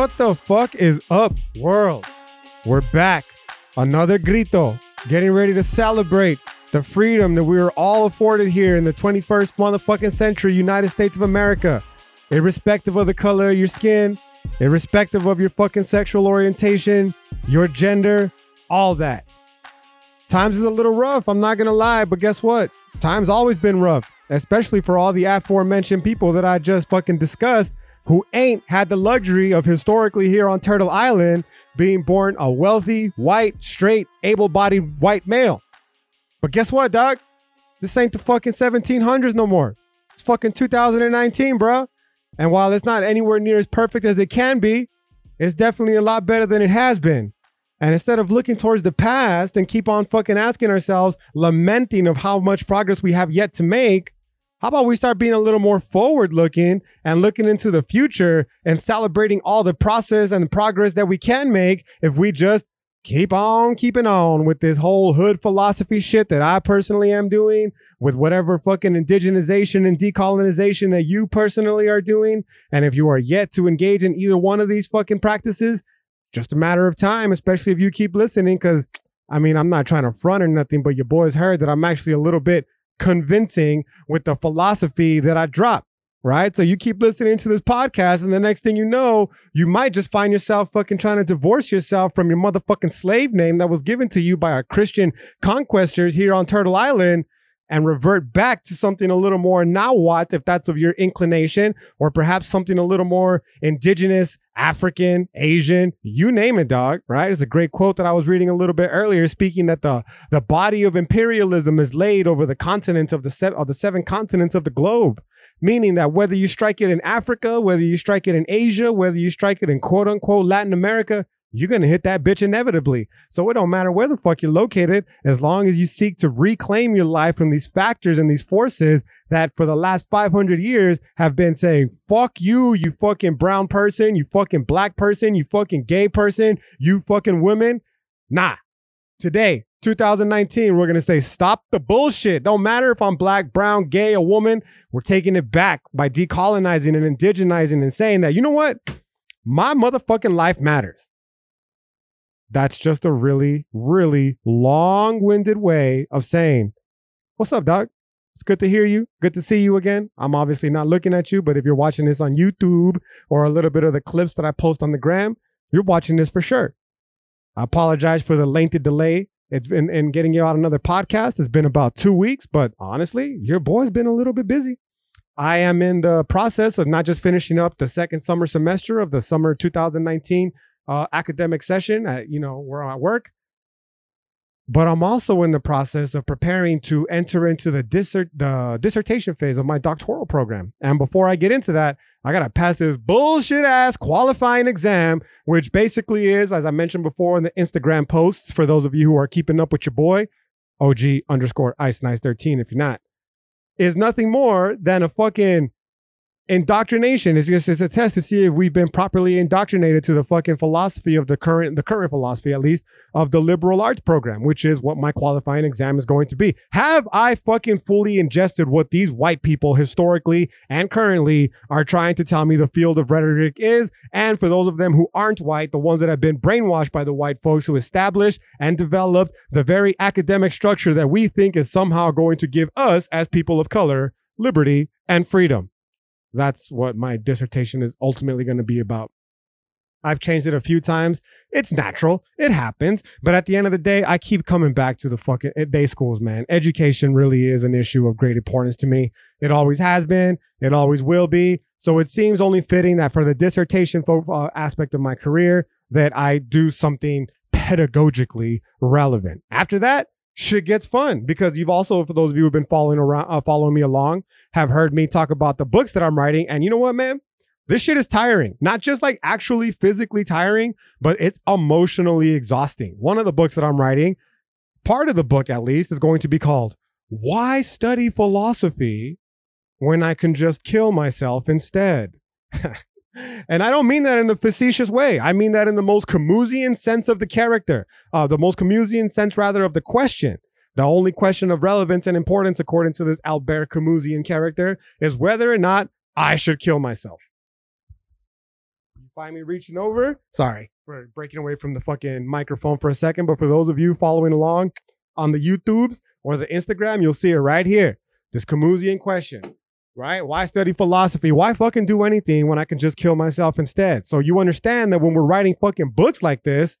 What the fuck is up, world? We're back. Another grito. Getting ready to celebrate the freedom that we were all afforded here in the 21st motherfucking century, United States of America. Irrespective of the color of your skin, irrespective of your fucking sexual orientation, your gender, all that. Times is a little rough, I'm not gonna lie, but guess what? Time's always been rough, especially for all the aforementioned people that I just fucking discussed who ain't had the luxury of historically here on Turtle Island being born a wealthy, white, straight, able bodied white male. But guess what, dog? This ain't the fucking 1700s no more. It's fucking 2019, bro. And while it's not anywhere near as perfect as it can be, it's definitely a lot better than it has been. And instead of looking towards the past and keep on fucking asking ourselves, lamenting of how much progress we have yet to make, how about we start being a little more forward looking and looking into the future and celebrating all the process and the progress that we can make if we just keep on keeping on with this whole hood philosophy shit that I personally am doing with whatever fucking indigenization and decolonization that you personally are doing. And if you are yet to engage in either one of these fucking practices, just a matter of time, especially if you keep listening. Cause I mean, I'm not trying to front or nothing, but your boys heard that I'm actually a little bit convincing with the philosophy that I drop. Right. So you keep listening to this podcast, and the next thing you know, you might just find yourself fucking trying to divorce yourself from your motherfucking slave name that was given to you by our Christian conquestors here on Turtle Island and revert back to something a little more Nahuatl if that's of your inclination or perhaps something a little more indigenous african asian you name it dog right? It's a great quote that i was reading a little bit earlier speaking that the the body of imperialism is laid over the continents of the seven of the seven continents of the globe meaning that whether you strike it in africa whether you strike it in asia whether you strike it in quote unquote latin america you're going to hit that bitch inevitably. So it don't matter where the fuck you're located, as long as you seek to reclaim your life from these factors and these forces that for the last 500 years have been saying, fuck you, you fucking brown person, you fucking black person, you fucking gay person, you fucking women. Nah. Today, 2019, we're going to say, stop the bullshit. Don't matter if I'm black, brown, gay, a woman. We're taking it back by decolonizing and indigenizing and saying that, you know what? My motherfucking life matters. That's just a really, really long winded way of saying, What's up, Doc? It's good to hear you. Good to see you again. I'm obviously not looking at you, but if you're watching this on YouTube or a little bit of the clips that I post on the gram, you're watching this for sure. I apologize for the lengthy delay. It's been in getting you out another podcast. It's been about two weeks, but honestly, your boy's been a little bit busy. I am in the process of not just finishing up the second summer semester of the summer 2019 uh, academic session at you know where at work. But I'm also in the process of preparing to enter into the, dissert, the dissertation phase of my doctoral program. And before I get into that, I gotta pass this bullshit ass qualifying exam, which basically is, as I mentioned before in the Instagram posts, for those of you who are keeping up with your boy, OG underscore ice nice 13 if you're not, is nothing more than a fucking indoctrination. Is just it's a test to see if we've been properly indoctrinated to the fucking philosophy of the current the current philosophy at least of the liberal arts program which is what my qualifying exam is going to be. Have i fucking fully ingested what these white people historically and currently are trying to tell me the field of rhetoric is? And for those of them who aren't white the ones that have been brainwashed by the white folks who established and developed the very academic structure that we think is somehow going to give us as people of color liberty and freedom that's what my dissertation is ultimately going to be about. I've changed it a few times. It's natural. It happens. But at the end of the day, I keep coming back to the fucking eh, day schools, man. Education really is an issue of great importance to me. It always has been. It always will be. So it seems only fitting that for the dissertation uh, aspect of my career, that I do something pedagogically relevant. After that, shit gets fun because you've also, for those of you who've been following around, uh, following me along, have heard me talk about the books that I'm writing. And you know what, man? This shit is tiring. Not just like actually physically tiring, but it's emotionally exhausting. One of the books that I'm writing, part of the book at least, is going to be called Why Study Philosophy When I Can Just Kill Myself Instead? and I don't mean that in the facetious way. I mean that in the most Camusian sense of the character, uh, the most Camusian sense, rather, of the question. The only question of relevance and importance, according to this Albert Camusian character, is whether or not I should kill myself. find me reaching over. Sorry for breaking away from the fucking microphone for a second, but for those of you following along on the YouTubes or the Instagram, you'll see it right here. This Camusian question, right? Why study philosophy? Why fucking do anything when I can just kill myself instead? So you understand that when we're writing fucking books like this,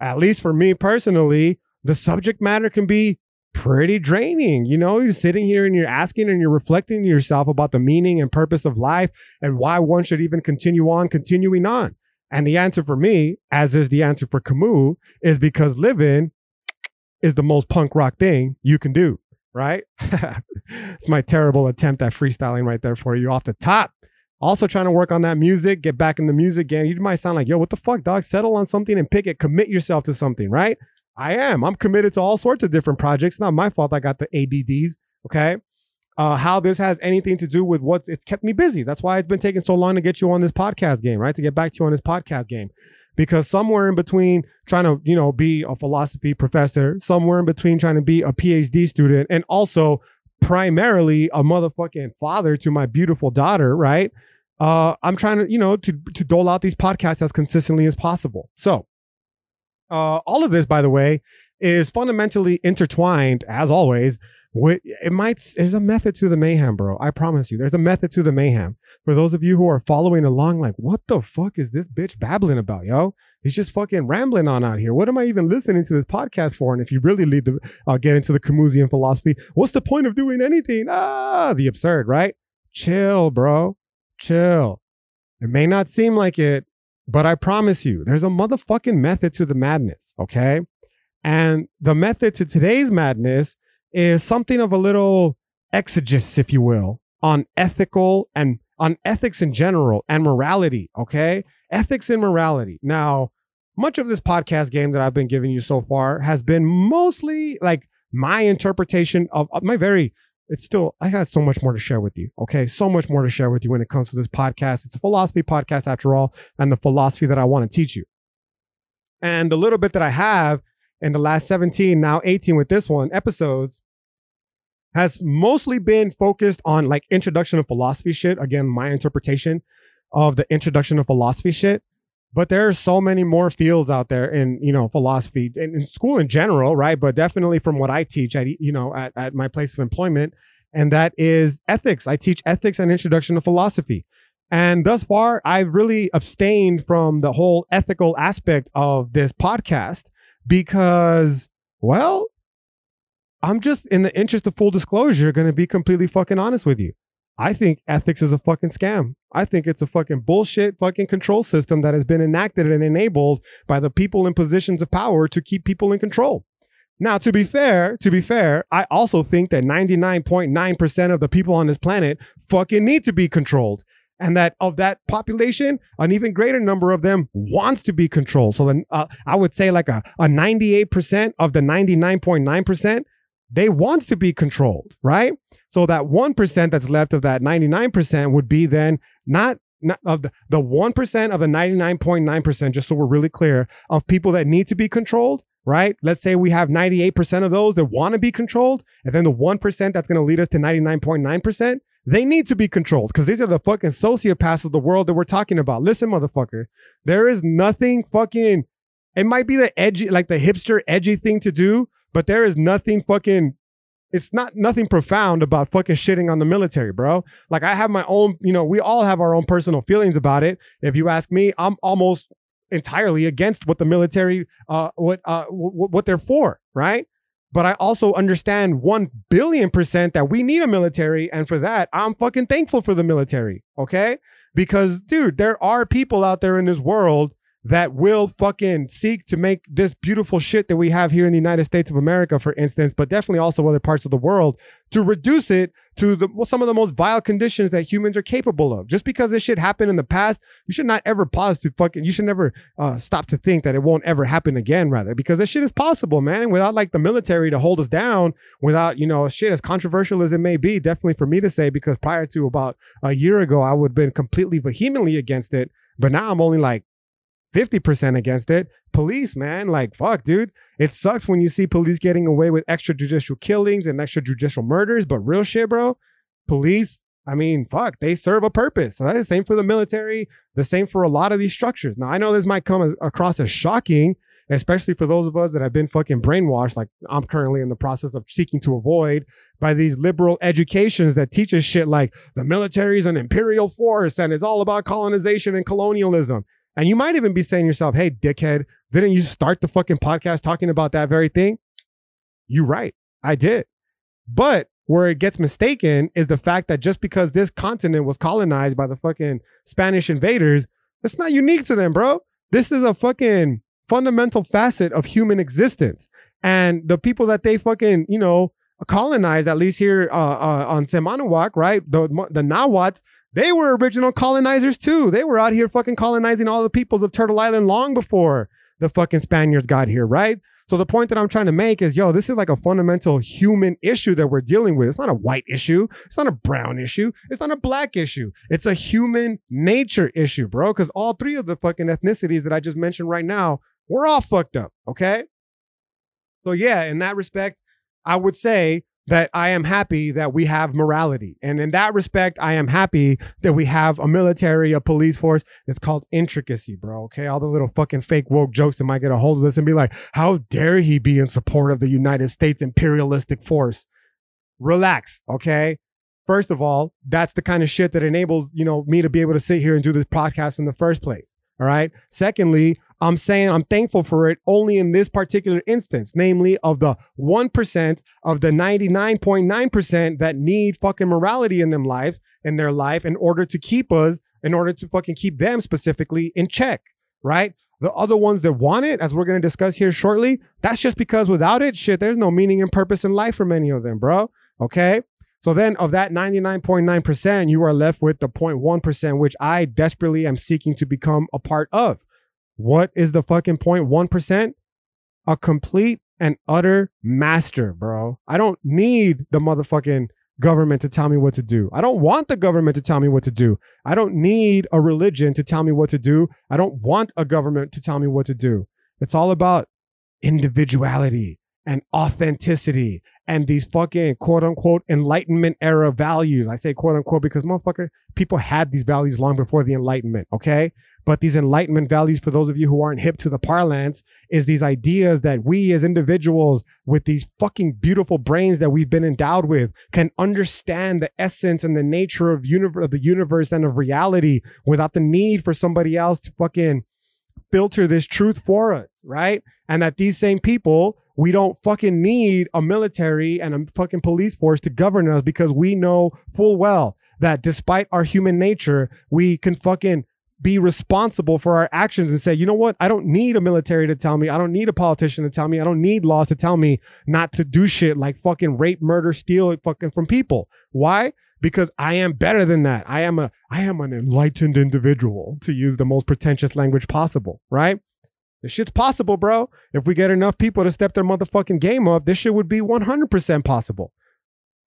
at least for me personally, the subject matter can be pretty draining. You know, you're sitting here and you're asking and you're reflecting to yourself about the meaning and purpose of life and why one should even continue on, continuing on. And the answer for me, as is the answer for Camus, is because living is the most punk rock thing you can do, right? it's my terrible attempt at freestyling right there for you off the top. Also trying to work on that music, get back in the music game. You might sound like, yo, what the fuck, dog? Settle on something and pick it, commit yourself to something, right? I am. I'm committed to all sorts of different projects. Not my fault I got the ADDs. Okay. Uh, how this has anything to do with what it's kept me busy. That's why it's been taking so long to get you on this podcast game, right? To get back to you on this podcast game. Because somewhere in between trying to, you know, be a philosophy professor, somewhere in between trying to be a PhD student, and also primarily a motherfucking father to my beautiful daughter, right? Uh, I'm trying to, you know, to to dole out these podcasts as consistently as possible. So uh, all of this, by the way, is fundamentally intertwined, as always. With, it might there's a method to the mayhem, bro. I promise you, there's a method to the mayhem. For those of you who are following along, like, what the fuck is this bitch babbling about, yo? He's just fucking rambling on out here. What am I even listening to this podcast for? And if you really lead to uh, get into the Camusian philosophy, what's the point of doing anything? Ah, the absurd, right? Chill, bro. Chill. It may not seem like it, but I promise you, there's a motherfucking method to the madness, okay? And the method to today's madness is something of a little exegesis, if you will, on ethical and on ethics in general and morality, okay? Ethics and morality. Now, much of this podcast game that I've been giving you so far has been mostly like my interpretation of, my very it's still I got so much more to share with you. Okay, so much more to share with you when it comes to this podcast. It's a philosophy podcast after all, and the philosophy that I want to teach you. And the little bit that I have in the last 17, now 18 with this one episodes has mostly been focused on like introduction of philosophy shit. Again, my interpretation of the introduction of philosophy shit but there are so many more fields out there in you know philosophy and in school in general right? But definitely from what i teach at you know at, at my place of employment and that is ethics. I teach ethics and introduction to philosophy. And thus far i've really abstained from the whole ethical aspect of this podcast because well i'm just in the interest of full disclosure going to be completely fucking honest with you. I think ethics is a fucking scam. I think it's a fucking bullshit fucking control system that has been enacted and enabled by the people in positions of power to keep people in control. Now, to be fair, to be fair, I also think that 99.9% of the people on this planet fucking need to be controlled. And that of that population, an even greater number of them wants to be controlled. So then uh, I would say like a, a 98% of the 99.9%, they want to be controlled, right? So that 1% that's left of that 99% would be then not, not of the, the 1% of the 99.9%, just so we're really clear, of people that need to be controlled, right? Let's say we have 98% of those that want to be controlled, and then the 1% that's going to lead us to 99.9%. They need to be controlled because these are the fucking sociopaths of the world that we're talking about. Listen, motherfucker, there is nothing fucking, it might be the edgy, like the hipster edgy thing to do, but there is nothing fucking it's not nothing profound about fucking shitting on the military, bro. Like I have my own, you know, we all have our own personal feelings about it. If you ask me, I'm almost entirely against what the military, uh, what, uh, w- what they're for, right? But I also understand one billion percent that we need a military, and for that, I'm fucking thankful for the military. Okay, because dude, there are people out there in this world that will fucking seek to make this beautiful shit that we have here in the United States of America, for instance, but definitely also other parts of the world, to reduce it to the, well, some of the most vile conditions that humans are capable of. Just because this shit happened in the past, you should not ever pause to fucking, you should never uh, stop to think that it won't ever happen again, rather, because this shit is possible, man. And without like the military to hold us down, without, you know, shit as controversial as it may be, definitely for me to say, because prior to about a year ago, I would have been completely vehemently against it. But now I'm only like 50% against it. Police, man, like, fuck, dude. It sucks when you see police getting away with extrajudicial killings and extrajudicial murders, but real shit, bro. Police I mean, fuck, they serve a purpose. So that's the same for the military, the same for a lot of these structures. Now, I know this might come as, across as shocking, especially for those of us that have been fucking brainwashed, like I'm currently in the process of seeking to avoid by these liberal educations that teaches shit like the military is an imperial force and it's all about colonization and colonialism. And you might even be saying to yourself, hey, dickhead, didn't you start the fucking podcast talking about that very thing? You're right. I did. But where it gets mistaken is the fact that just because this continent was colonized by the fucking Spanish invaders, it's not unique to them, bro. This is a fucking fundamental facet of human existence. And the people that they fucking, you know, colonized, at least here uh, uh, on Cemanahuac, right? The, the Nahuatls, they were original colonizers too. They were out here fucking colonizing all the peoples of Turtle Island long before the fucking Spaniards got here, right? So the point that I'm trying to make is, yo, this is like a fundamental human issue that we're dealing with. It's not a white issue. It's not a brown issue. It's not a black issue. It's a human nature issue, bro. Because all three of the fucking ethnicities that I just mentioned right now, we're all fucked up. Okay. So yeah, in that respect, I would say that I am happy that we have morality. And in that respect, I am happy that we have a military, a police force. It's called intricacy, bro. Okay. All the little fucking fake woke jokes that might get a hold of this and be like, how dare he be in support of the United States imperialistic force? Relax. Okay. First of all, that's the kind of shit that enables, you know, me to be able to sit here and do this podcast in the first place. All right. Secondly, I'm saying I'm thankful for it only in this particular instance, namely of the 1% of the 99.9% that need fucking morality in them lives, in their life, in order to keep us, in order to fucking keep them specifically in check, right? The other ones that want it, as we're going to discuss here shortly, that's just because without it, shit, there's no meaning and purpose in life for many of them, bro. Okay. So then of that 99.9%, you are left with the 0.1%, which I desperately am seeking to become a part of. What is the fucking point? 1%? A complete and utter master, bro. I don't need the motherfucking government to tell me what to do. I don't want the government to tell me what to do. I don't need a religion to tell me what to do. I don't want a government to tell me what to do. It's all about individuality and authenticity and these fucking quote unquote enlightenment era values. I say quote unquote because motherfucker, people had these values long before the enlightenment. Okay. But these enlightenment values, for those of you who aren't hip to the parlance, is these ideas that we as individuals with these fucking beautiful brains that we've been endowed with can understand the essence and the nature of, of the universe and of reality without the need for somebody else to fucking filter this truth for us, right? And that these same people, we don't fucking need a military and a fucking police force to govern us because we know full well that despite our human nature, we can fucking be responsible for our actions and say, you know what? I don't need a military to tell me. I don't need a politician to tell me. I don't need laws to tell me not to do shit like fucking rape, murder, steal fucking from people. Why? Because I am better than that. I am a, I am an enlightened individual to use the most pretentious language possible, right? This shit's possible, bro. If we get enough people to step their motherfucking game up, this shit would be 100% possible.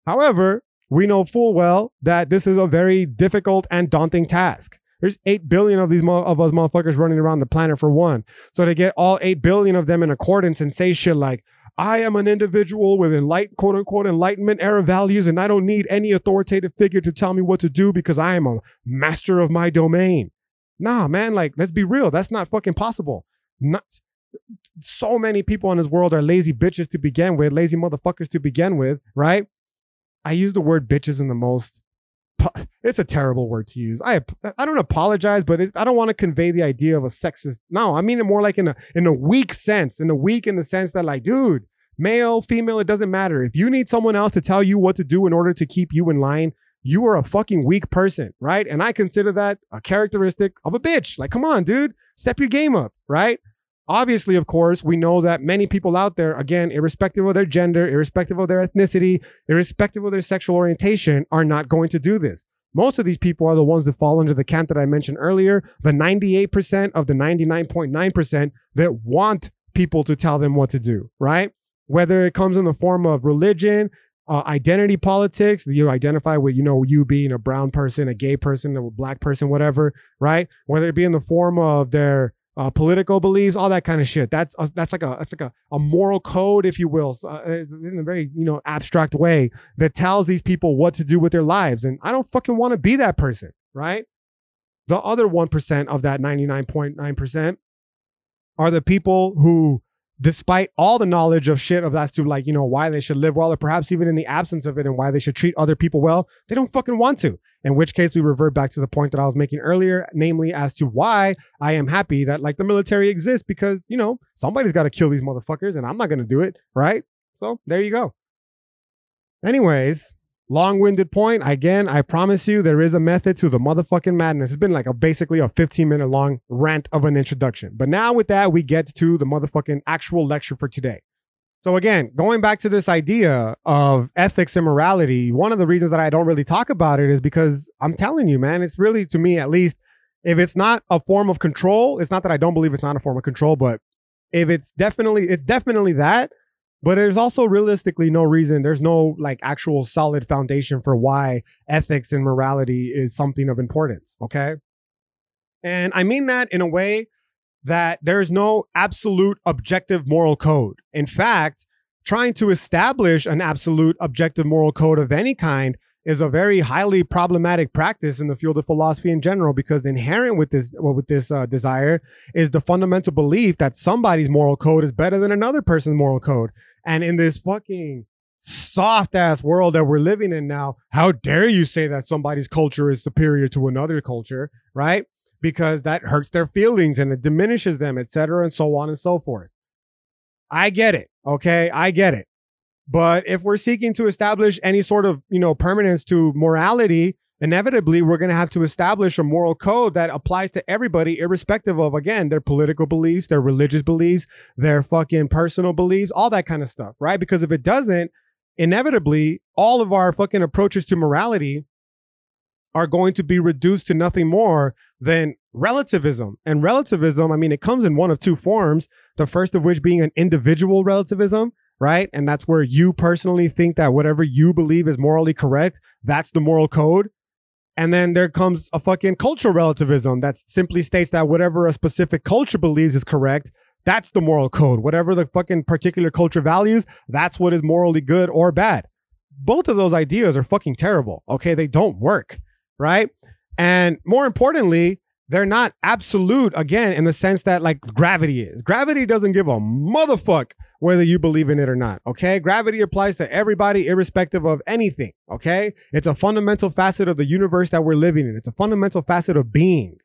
However, we know full well that this is a very difficult and daunting task. There's 8 billion of these mo- of us motherfuckers running around the planet for one. So to get all 8 billion of them in accordance and say shit like, I am an individual with enlight, quote unquote enlightenment era values, and I don't need any authoritative figure to tell me what to do because I am a master of my domain. Nah, man, like, let's be real. That's not fucking possible. Not so many people in this world are lazy bitches to begin with, lazy motherfuckers to begin with, right? I use the word bitches in the most it's a terrible word to use. I I don't apologize, but it, I don't want to convey the idea of a sexist. No, I mean it more like in a in a weak sense, in a weak in the sense that like, dude, male, female, it doesn't matter. If you need someone else to tell you what to do in order to keep you in line, you are a fucking weak person, right? And I consider that a characteristic of a bitch. Like, come on, dude, step your game up, right? Obviously, of course, we know that many people out there, again, irrespective of their gender, irrespective of their ethnicity, irrespective of their sexual orientation, are not going to do this. Most of these people are the ones that fall under the camp that I mentioned earlier, the 98% of the 99.9% that want people to tell them what to do, right? Whether it comes in the form of religion, uh, identity politics, you identify with, you know, you being a brown person, a gay person, a black person, whatever, right? Whether it be in the form of their uh, political beliefs, all that kind of shit. That's a, that's like a that's like a, a moral code, if you will, uh, in a very you know abstract way that tells these people what to do with their lives. And I don't fucking want to be that person, right? The other one percent of that ninety nine point nine percent are the people who despite all the knowledge of shit of as to like you know why they should live well or perhaps even in the absence of it and why they should treat other people well they don't fucking want to. In which case we revert back to the point that i was making earlier namely as to why i am happy that like the military exists because you know somebody's got to kill these motherfuckers and i'm not to do it right? So there you go. Anyways long-winded point. Again i promise you there is a method to the motherfucking madness. It's been like a basically a 15 minute long rant of an introduction. But now with that we get to the motherfucking actual lecture for today. So again going back to this idea of ethics and morality one of the reasons that i don't really talk about it is because i'm telling you man it's really to me at least if it's not a form of control it's not that i don't believe it's not a form of control but if it's definitely it's definitely that but there's also realistically no reason, there's no like actual solid foundation for why ethics and morality is something of importance. Okay. And I mean that in a way that there's no absolute objective moral code. In fact, trying to establish an absolute objective moral code of any kind is a very highly problematic practice in the field of philosophy in general because inherent with this well, with this uh, desire is the fundamental belief that somebody's moral code is better than another person's moral code and in this fucking soft ass world that we're living in now, how dare you say that somebody's culture is superior to another culture, right? Because that hurts their feelings and it diminishes them, etc., and so on and so forth. I get it. Okay. I get it. But if we're seeking to establish any sort of, you know, permanence to morality, inevitably we're going to have to establish a moral code that applies to everybody irrespective of again their political beliefs their religious beliefs their fucking personal beliefs all that kind of stuff right? Because if it doesn't inevitably all of our fucking approaches to morality are going to be reduced to nothing more than relativism. And relativism i mean it comes in one of two forms the first of which being an individual relativism right? And that's where you personally think that whatever you believe is morally correct that's the moral code and then there comes a fucking cultural relativism that simply states that whatever a specific culture believes is correct, that's the moral code. Whatever the fucking particular culture values, that's what is morally good or bad. Both of those ideas are fucking terrible. Okay. They don't work. Right. And more importantly, they're not absolute again in the sense that like gravity is. Gravity doesn't give a motherfuck whether you believe in it or not. Okay. Gravity applies to everybody, irrespective of anything. Okay. It's a fundamental facet of the universe that we're living in. It's a fundamental facet of being.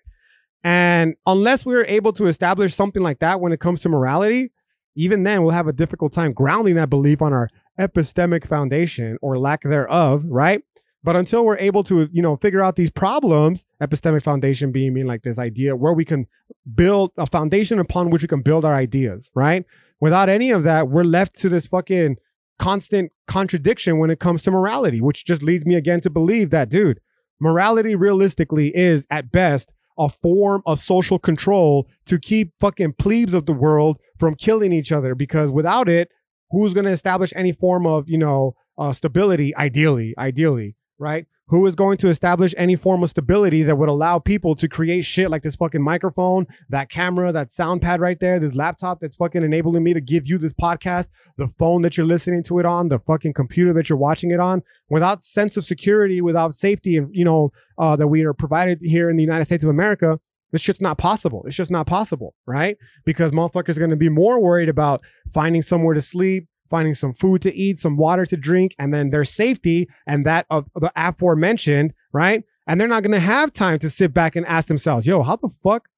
And unless we're able to establish something like that when it comes to morality, even then we'll have a difficult time grounding that belief on our epistemic foundation or lack thereof, right? But until we're able to, you know, figure out these problems, epistemic foundation being mean like this idea where we can build a foundation upon which we can build our ideas, right? Without any of that, we're left to this fucking constant contradiction when it comes to morality, which just leads me again to believe that, dude, morality realistically is at best a form of social control to keep fucking plebes of the world from killing each other because without it, who's going to establish any form of, you know, uh, stability ideally, ideally? Right? Who is going to establish any form of stability that would allow people to create shit like this fucking microphone, that camera, that sound pad right there, this laptop that's fucking enabling me to give you this podcast, the phone that you're listening to it on, the fucking computer that you're watching it on, without sense of security, without safety, you know uh, that we are provided here in the United States of America. This shit's not possible. It's just not possible, right? Because motherfuckers are going to be more worried about finding somewhere to sleep, finding some food to eat, some water to drink, and then their safety and that of the aforementioned, right? And they're not going to have time to sit back and ask themselves, yo, how the fuck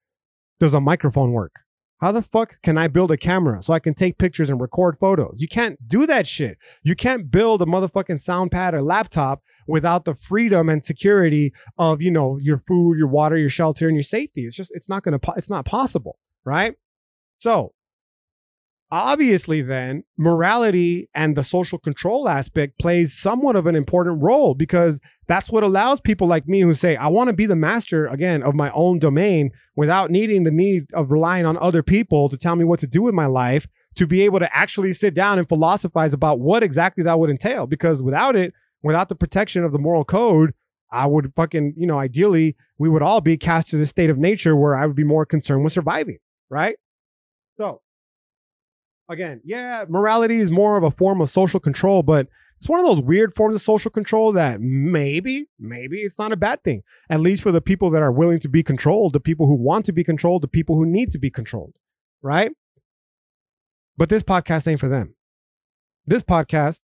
does a microphone work? How the fuck can I build a camera so I can take pictures and record photos? You can't do that shit. You can't build a motherfucking sound pad or laptop without the freedom and security of, you know, your food, your water, your shelter, and your safety. It's just, it's not going to, it's not possible, right? So obviously then morality and the social control aspect plays somewhat of an important role because that's what allows people like me who say i want to be the master again of my own domain without needing the need of relying on other people to tell me what to do with my life to be able to actually sit down and philosophize about what exactly that would entail because without it without the protection of the moral code i would fucking you know ideally we would all be cast to the state of nature where i would be more concerned with surviving right? So, again, yeah, morality is more of a form of social control, but it's one of those weird forms of social control that maybe, maybe it's not a bad thing, at least for the people that are willing to be controlled, the people who want to be controlled, the people who need to be controlled, right? But this podcast ain't for them. This podcast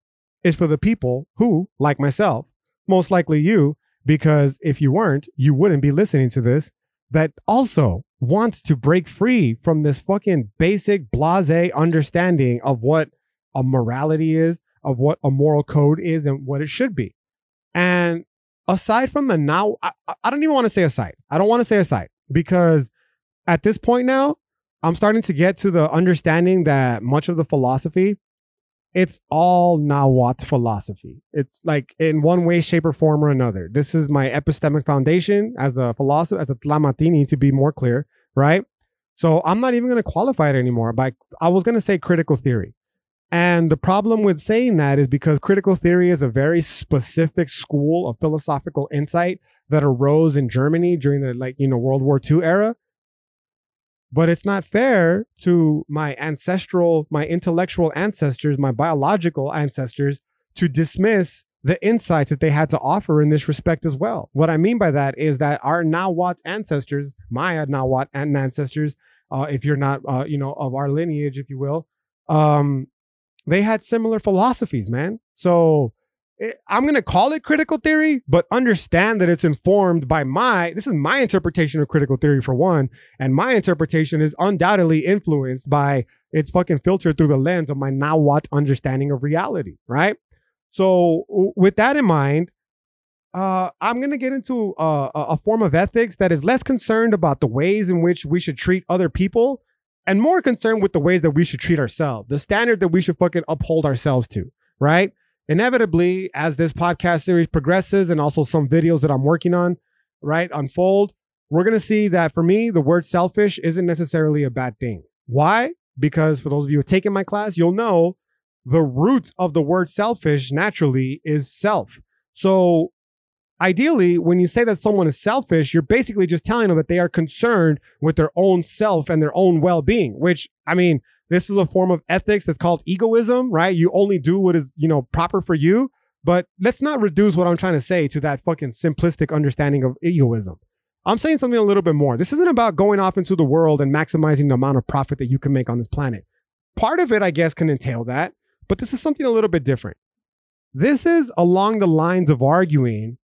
is for the people who, like myself, most likely you, because if you weren't, you wouldn't be listening to this, that also wants to break free from this fucking basic blase understanding of what a morality is, of what a moral code is, and what it should be. And aside from the now, I, I don't even want to say aside. I don't want to say aside because at this point now, I'm starting to get to the understanding that much of the philosophy it's all Nahuatl philosophy. It's like in one way, shape, or form or another. This is my epistemic foundation as a philosopher, as a Tlamatini, to be more clear, right? So I'm not even going to qualify it anymore. But I was going to say critical theory. And the problem with saying that is because critical theory is a very specific school of philosophical insight that arose in Germany during the like, you know, World War II era. But it's not fair to my ancestral, my intellectual ancestors, my biological ancestors to dismiss the insights that they had to offer in this respect as well. What I mean by that is that our Nahuatl ancestors, Maya Nahuatl ancestors, uh, if you're not, uh, you know, of our lineage, if you will, um, they had similar philosophies, man. So I'm going to call it critical theory, but understand that it's informed by my, this is my interpretation of critical theory for one. And my interpretation is undoubtedly influenced by, it's fucking filtered through the lens of my Nahuatl understanding of reality, right? So with that in mind, uh, I'm going to get into a form of ethics that is less concerned about the ways in which we should treat other people and more concerned with the ways that we should treat ourselves, the standard that we should fucking uphold ourselves to, right? Inevitably, as this podcast series progresses and also some videos that I'm working on, right, unfold, we're going to see that for me, the word selfish isn't necessarily a bad thing. Why? Because for those of you who have taken my class, you'll know the root of the word selfish naturally is self. So ideally, when you say that someone is selfish, you're basically just telling them that they are concerned with their own self and their own well being, which, I mean, this is a form of ethics that's called egoism, right? You only do what is, you know, proper for you. But let's not reduce what I'm trying to say to that fucking simplistic understanding of egoism. I'm saying something a little bit more. This isn't about going off into the world and maximizing the amount of profit that you can make on this planet. Part of it, I guess, can entail that, but this is something a little bit different. This is along the lines of arguing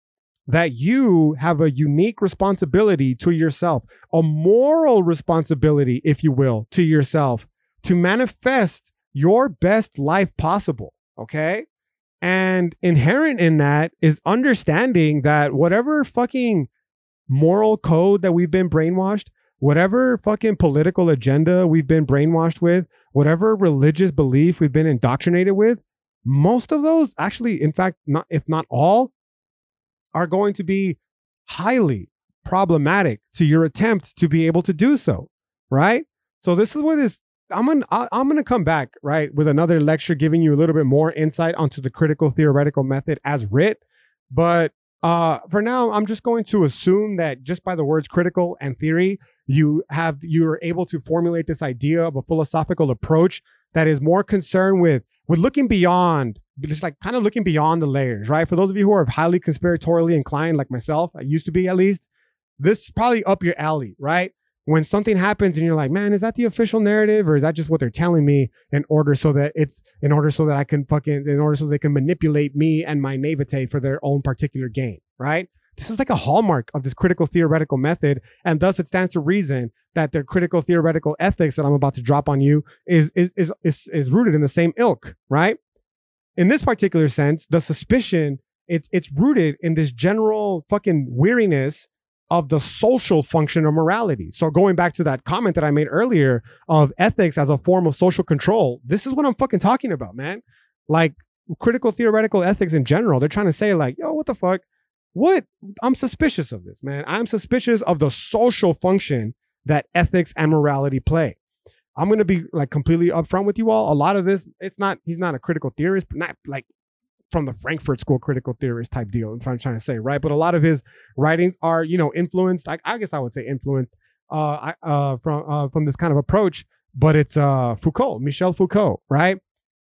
that you have a unique responsibility to yourself, a moral responsibility, if you will, to yourself to manifest your best life possible. Okay. And inherent in that is understanding that whatever fucking moral code that we've been brainwashed, whatever fucking political agenda we've been brainwashed with, whatever religious belief we've been indoctrinated with, most of those actually, in fact, not if not all, are going to be highly problematic to your attempt to be able to do so. Right. So this is where this I'm gonna I'm gonna come back right with another lecture giving you a little bit more insight onto the critical theoretical method as writ. But uh, for now, I'm just going to assume that just by the words critical and theory, you have you're able to formulate this idea of a philosophical approach that is more concerned with with looking beyond, just like kind of looking beyond the layers, right? For those of you who are highly conspiratorially inclined, like myself, I used to be at least, this is probably up your alley, right? When something happens and you're like, man, is that the official narrative or is that just what they're telling me in order so that it's in order so that I can fucking in order so they can manipulate me and my naivete for their own particular gain, right? This is like a hallmark of this critical theoretical method, and thus it stands to reason that their critical theoretical ethics that I'm about to drop on you is is is is, is rooted in the same ilk, right? In this particular sense, the suspicion it's it's rooted in this general fucking weariness of the social function of morality. So going back to that comment that I made earlier of ethics as a form of social control, this is what I'm fucking talking about, man. Like critical theoretical ethics in general, they're trying to say like, yo, what the fuck? What? I'm suspicious of this, man. I'm suspicious of the social function that ethics and morality play. I'm going to be like completely upfront with you all. A lot of this, it's not, he's not a critical theorist, but not like from the Frankfurt School critical theorist type deal. I'm trying, trying to say, right? But a lot of his writings are, you know, influenced. I, I guess I would say influenced uh, uh, from uh, from this kind of approach, but it's uh, Foucault, Michel Foucault, right?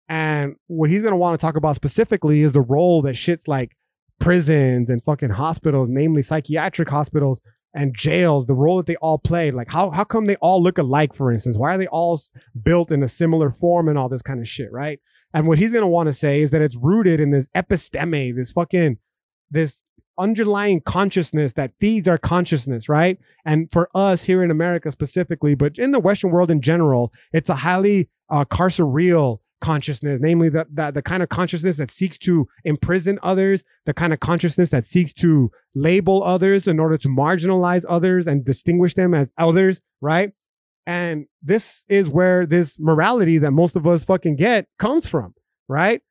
And what he's going to want to talk about specifically is the role that shits like prisons and fucking hospitals, namely psychiatric hospitals and jails, the role that they all play. Like, how, how come they all look alike, for instance? Why are they all built in a similar form and all this kind of shit, right? And what he's going to want to say is that it's rooted in this episteme, this fucking, this underlying consciousness that feeds our consciousness, right? And for us here in America specifically, but in the Western world in general, it's a highly uh, carceral consciousness, namely the, the, the kind of consciousness that seeks to imprison others, the kind of consciousness that seeks to label others in order to marginalize others and distinguish them as others, right? And this is where this morality that most of us fucking get comes from, right?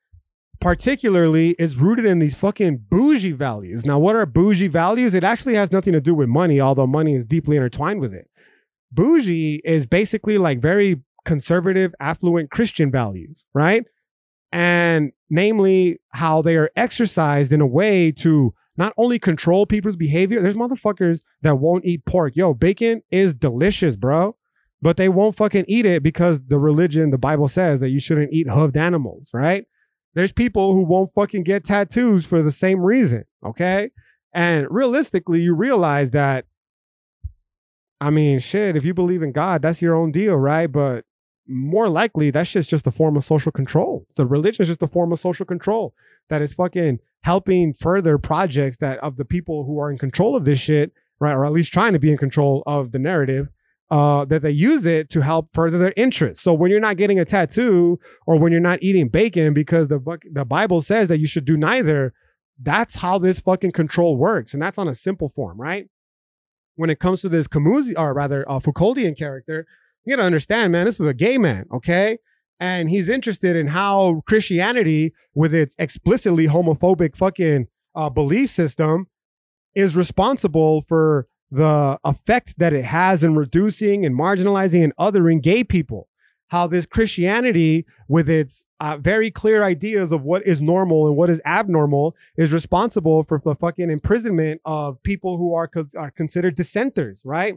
Particularly is rooted in these fucking bougie values. Now, what are bougie values? It actually has nothing to do with money, although money is deeply intertwined with it. Bougie is basically like very conservative, affluent Christian values, right? And namely, how they are exercised in a way to not only control people's behavior, there's motherfuckers that won't eat pork. Yo, bacon is delicious, bro. But they won't fucking eat it because the religion, the Bible says that you shouldn't eat hoofed animals, right? There's people who won't fucking get tattoos for the same reason, okay? And realistically, you realize that, I mean, shit, if you believe in God, that's your own deal, right? But more likely that shit's just a form of social control. So religion is just a form of social control that is fucking helping further projects that of the people who are in control of this shit, right? Or at least trying to be in control of the narrative, uh, that they use it to help further their interests. So when you're not getting a tattoo or when you're not eating bacon because the the Bible says that you should do neither, that's how this fucking control works. And that's on a simple form, right? When it comes to this Camus, or rather, uh, Foucauldian character, you gotta understand, man, this is a gay man, okay? And he's interested in how Christianity, with its explicitly homophobic fucking uh, belief system, is responsible for the effect that it has in reducing and marginalizing and othering gay people. How this Christianity, with its uh, very clear ideas of what is normal and what is abnormal, is responsible for the fucking imprisonment of people who are, co- are considered dissenters, right?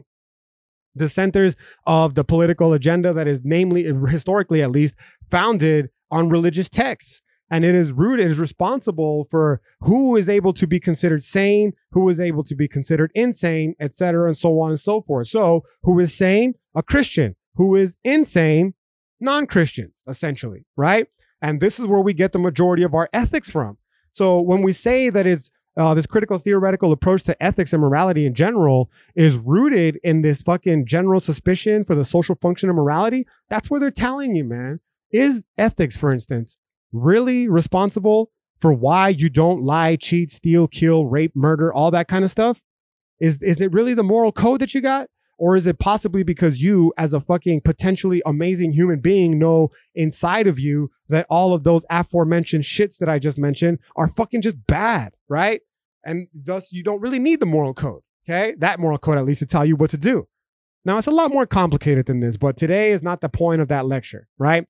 dissenters of the political agenda that is namely historically at least founded on religious texts and it is rooted is responsible for who is able to be considered sane who is able to be considered insane etc and so on and so forth. So who is sane? A christian. Who is insane? Non-christians essentially right? And this is where we get the majority of our ethics from. So when we say that it's uh, this critical theoretical approach to ethics and morality in general is rooted in this fucking general suspicion for the social function of morality. That's where they're telling you, man. Is ethics, for instance, really responsible for why you don't lie, cheat, steal, kill, rape, murder, all that kind of stuff? Is is it really the moral code that you got? Or is it possibly because you, as a fucking potentially amazing human being, know inside of you that all of those aforementioned shits that I just mentioned are fucking just bad, right? And thus you don't really need the moral code, okay? That moral code, at least, to tell you what to do. Now, it's a lot more complicated than this, but today is not the point of that lecture, right?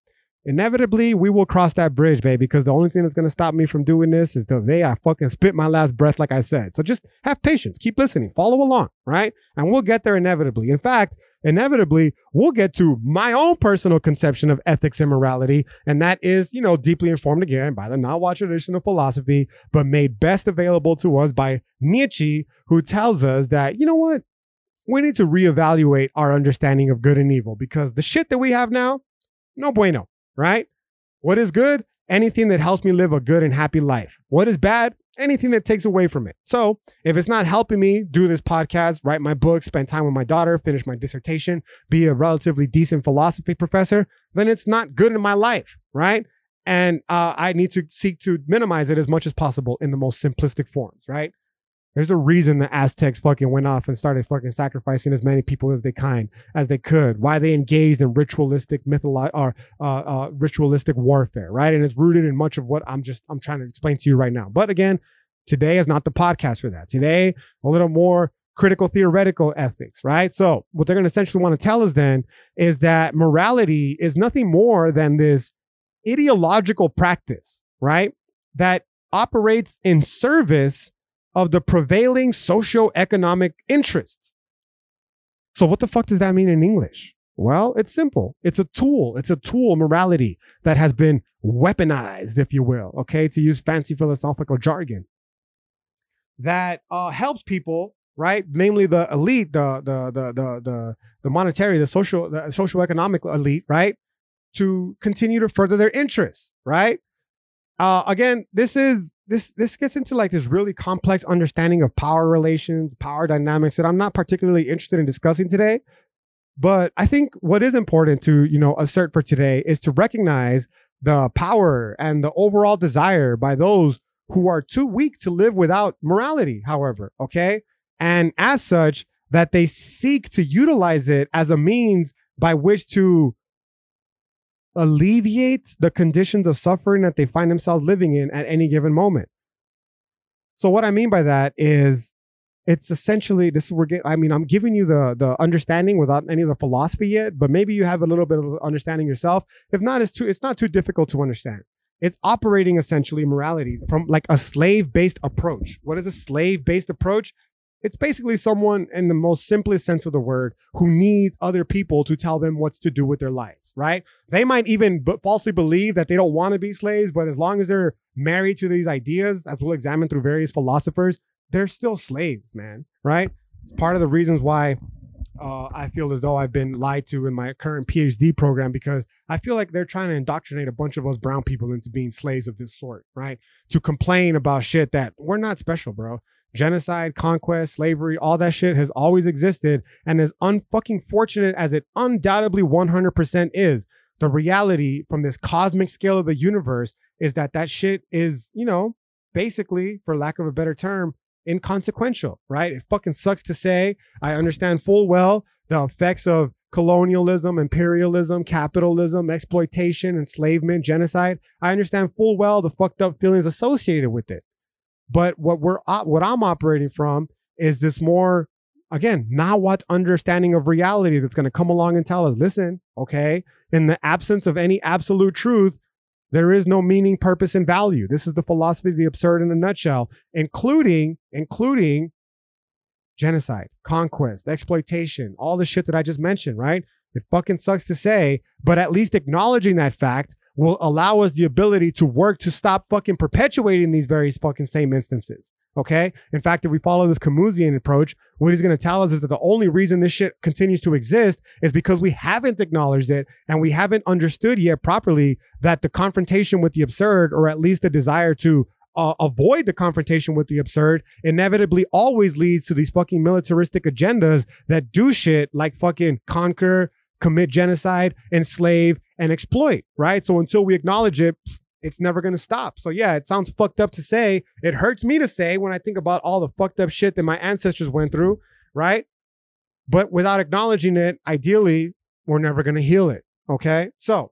Inevitably we will cross that bridge, baby, because the only thing that's going to stop me from doing this is the day I fucking spit my last breath, like I said. So just have patience, keep listening, follow along, right? And we'll get there inevitably. In fact, inevitably, we'll get to my own personal conception of ethics and morality. And that is, you know, deeply informed again by the Nahua tradition of philosophy, but made best available to us by Nietzsche, who tells us that, you know what? We need to reevaluate our understanding of good and evil because the shit that we have now, no bueno right? What is good? Anything that helps me live a good and happy life. What is bad? Anything that takes away from it. So if it's not helping me do this podcast, write my book, spend time with my daughter, finish my dissertation, be a relatively decent philosophy professor, then it's not good in my life, right? And uh, I need to seek to minimize it as much as possible in the most simplistic forms, right? There's a reason the Aztecs fucking went off and started fucking sacrificing as many people as they kind as they could. Why they engaged in ritualistic mytholo- or uh, uh, ritualistic warfare, right? And it's rooted in much of what I'm just I'm trying to explain to you right now. But again, today is not the podcast for that. Today, a little more critical theoretical ethics, right? So what they're going to essentially want to tell us then is that morality is nothing more than this ideological practice, right? That operates in service of the prevailing socio-economic interests. So what the fuck does that mean in English? Well, it's simple. It's a tool. It's a tool, morality that has been weaponized, if you will, okay, to use fancy philosophical jargon that uh, helps people, right? Namely the elite, the the the the the, the monetary, the social, the social economic elite, right? To continue to further their interests, right? Uh, again, this is this this gets into like this really complex understanding of power relations, power dynamics that I'm not particularly interested in discussing today. But I think what is important to you know assert for today is to recognize the power and the overall desire by those who are too weak to live without morality, however, okay? And as such, that they seek to utilize it as a means by which to alleviate the conditions of suffering that they find themselves living in at any given moment. So what I mean by that is it's essentially this is we're getting, I mean I'm giving you the the understanding without any of the philosophy yet, but maybe you have a little bit of understanding yourself. If not, it's too it's not too difficult to understand. It's operating essentially morality from like a slave based approach. What is a slave based approach? It's basically someone in the most simplest sense of the word who needs other people to tell them what to do with their lives, right? They might even b- falsely believe that they don't want to be slaves, but as long as they're married to these ideas, as we'll examine through various philosophers, they're still slaves, man, right? Part of the reasons why uh, I feel as though I've been lied to in my current PhD program because I feel like they're trying to indoctrinate a bunch of us brown people into being slaves of this sort, right? To complain about shit that we're not special, bro. Genocide, conquest, slavery, all that shit has always existed. And as unfucking fortunate as it undoubtedly 100% is, the reality from this cosmic scale of the universe is that that shit is, you know, basically, for lack of a better term, inconsequential, right? It fucking sucks to say. I understand full well the effects of colonialism, imperialism, capitalism, exploitation, enslavement, genocide. I understand full well the fucked up feelings associated with it. But what we're uh, what I'm operating from is this more again, now what understanding of reality that's going to come along and tell us, listen, okay, in the absence of any absolute truth, there is no meaning, purpose, and value. This is the philosophy of the absurd in a nutshell, including, including genocide, conquest, exploitation, all the shit that I just mentioned, right? It fucking sucks to say, but at least acknowledging that fact will allow us the ability to work to stop fucking perpetuating these various fucking same instances. Okay. In fact, if we follow this Camusian approach, what he's going to tell us is that the only reason this shit continues to exist is because we haven't acknowledged it and we haven't understood yet properly that the confrontation with the absurd, or at least the desire to uh, avoid the confrontation with the absurd, inevitably always leads to these fucking militaristic agendas that do shit like fucking conquer, commit genocide, enslave, and exploit, right? So until we acknowledge it, it's never going to stop. So yeah, it sounds fucked up to say. It hurts me to say when I think about all the fucked up shit that my ancestors went through, right? But without acknowledging it, ideally, we're never going to heal it. Okay? So,